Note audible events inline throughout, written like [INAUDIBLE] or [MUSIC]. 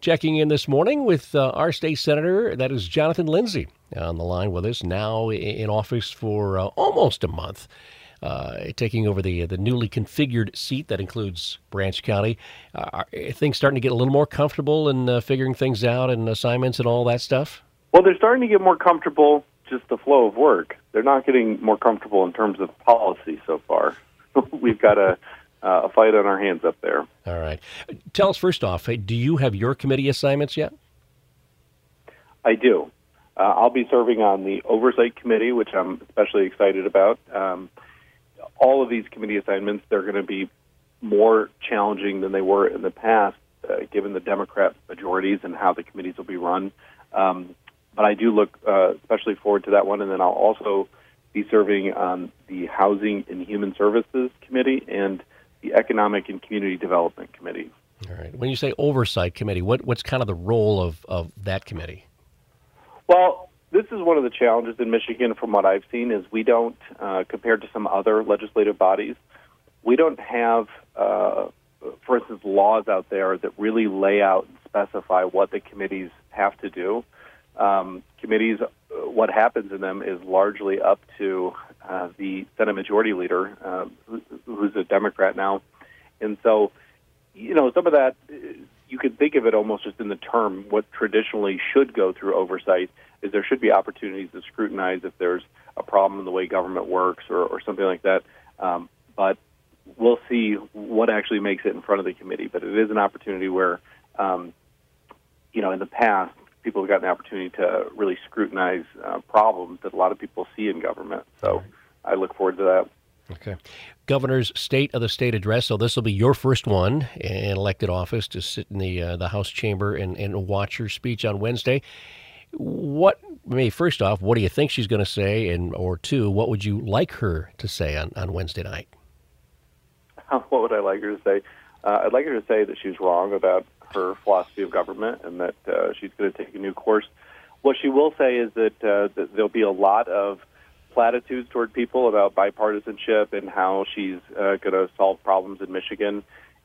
Checking in this morning with uh, our state senator, that is Jonathan Lindsey, on the line with us now in office for uh, almost a month, uh, taking over the the newly configured seat that includes Branch County. Uh, are things starting to get a little more comfortable and uh, figuring things out and assignments and all that stuff? Well, they're starting to get more comfortable. Just the flow of work. They're not getting more comfortable in terms of policy so far. [LAUGHS] We've got a uh, a fight on our hands up there. All right. Tell us first off, do you have your committee assignments yet? I do. Uh, I'll be serving on the oversight committee, which I'm especially excited about. Um, all of these committee assignments, they're going to be more challenging than they were in the past, uh, given the Democrat majorities and how the committees will be run. Um, but I do look uh, especially forward to that one, and then I'll also be serving on the Housing and Human Services Committee and the Economic and Community Development Committee. All right. When you say oversight committee, what, what's kind of the role of, of that committee? Well, this is one of the challenges in Michigan from what I've seen is we don't, uh, compared to some other legislative bodies, we don't have, uh, for instance, laws out there that really lay out and specify what the committees have to do. Um, committees, what happens in them is largely up to uh, the Senate Majority Leader, uh, who, who's a Democrat now, and so you know some of that you could think of it almost just in the term what traditionally should go through oversight is there should be opportunities to scrutinize if there's a problem in the way government works or, or something like that. Um, but we'll see what actually makes it in front of the committee. But it is an opportunity where, um, you know, in the past, people have gotten the opportunity to really scrutinize uh, problems that a lot of people see in government. So I look forward to that. Okay. Governor's State of the State address. So this will be your first one in elected office to sit in the uh, the House chamber and, and watch her speech on Wednesday. What, maybe first off, what do you think she's going to say? And, or two, what would you like her to say on, on Wednesday night? [LAUGHS] What would I like her to say? Uh, I'd like her to say that she's wrong about her philosophy of government and that uh, she's going to take a new course. What she will say is that, uh, that there'll be a lot of platitudes toward people about bipartisanship and how she's uh, going to solve problems in Michigan.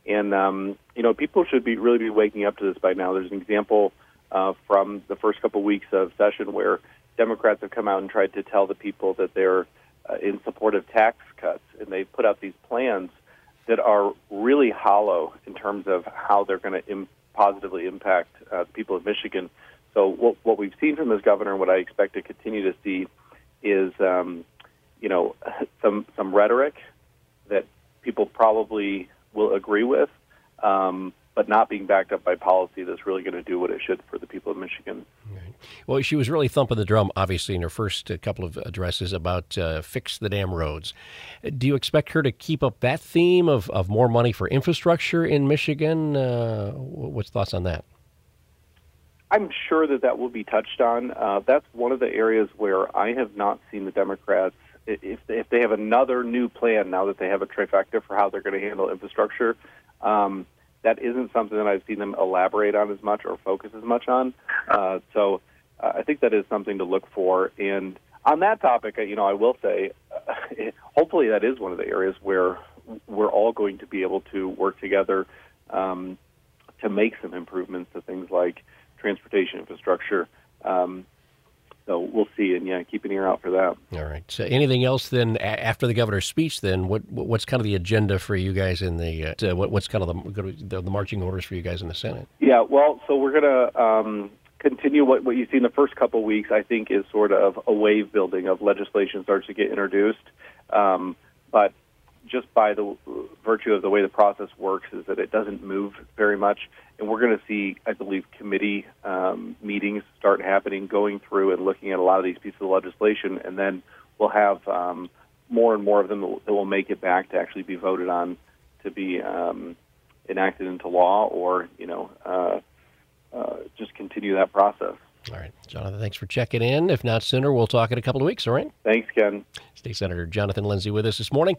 And um, you know, people should be really be waking up to this by now. There's an example uh, from the first couple weeks of session where Democrats have come out and tried to tell the people that they're uh, in support of tax cuts, and they put out these plans that are really hollow in terms of how they're going to Im- positively impact uh, the people of Michigan. So what, what we've seen from this governor, and what I expect to continue to see, is um, you know [LAUGHS] some some rhetoric that people probably will agree with, um, but not being backed up by policy that's really going to do what it should for the people of Michigan. Right. Well, she was really thumping the drum, obviously, in her first uh, couple of addresses about uh, fix the damn roads. Do you expect her to keep up that theme of, of more money for infrastructure in Michigan? Uh, what's thoughts on that? I'm sure that that will be touched on. Uh, that's one of the areas where I have not seen the Democrats, if if they have another new plan now that they have a trifecta for how they're going to handle infrastructure, um, that isn't something that I've seen them elaborate on as much or focus as much on. Uh, so uh, I think that is something to look for. And on that topic, you know, I will say, uh, [LAUGHS] hopefully that is one of the areas where we're all going to be able to work together um, to make some improvements to things like transportation infrastructure. Um, so we'll see, and yeah, keep an ear out for that. All right. So anything else then after the governor's speech? Then what what's kind of the agenda for you guys in the uh, what, what's kind of the, the, the marching orders for you guys in the Senate? Yeah. Well, so we're gonna um, continue what what you see in the first couple of weeks. I think is sort of a wave building of legislation starts to get introduced, um, but just by the virtue of the way the process works is that it doesn't move very much and we're going to see, I believe, committee um, meetings start happening, going through and looking at a lot of these pieces of legislation, and then we'll have um, more and more of them that will make it back to actually be voted on to be um, enacted into law, or you know, uh, uh, just continue that process. All right, Jonathan, thanks for checking in. If not sooner, we'll talk in a couple of weeks. All right. Thanks, Ken. State Senator Jonathan Lindsey with us this morning.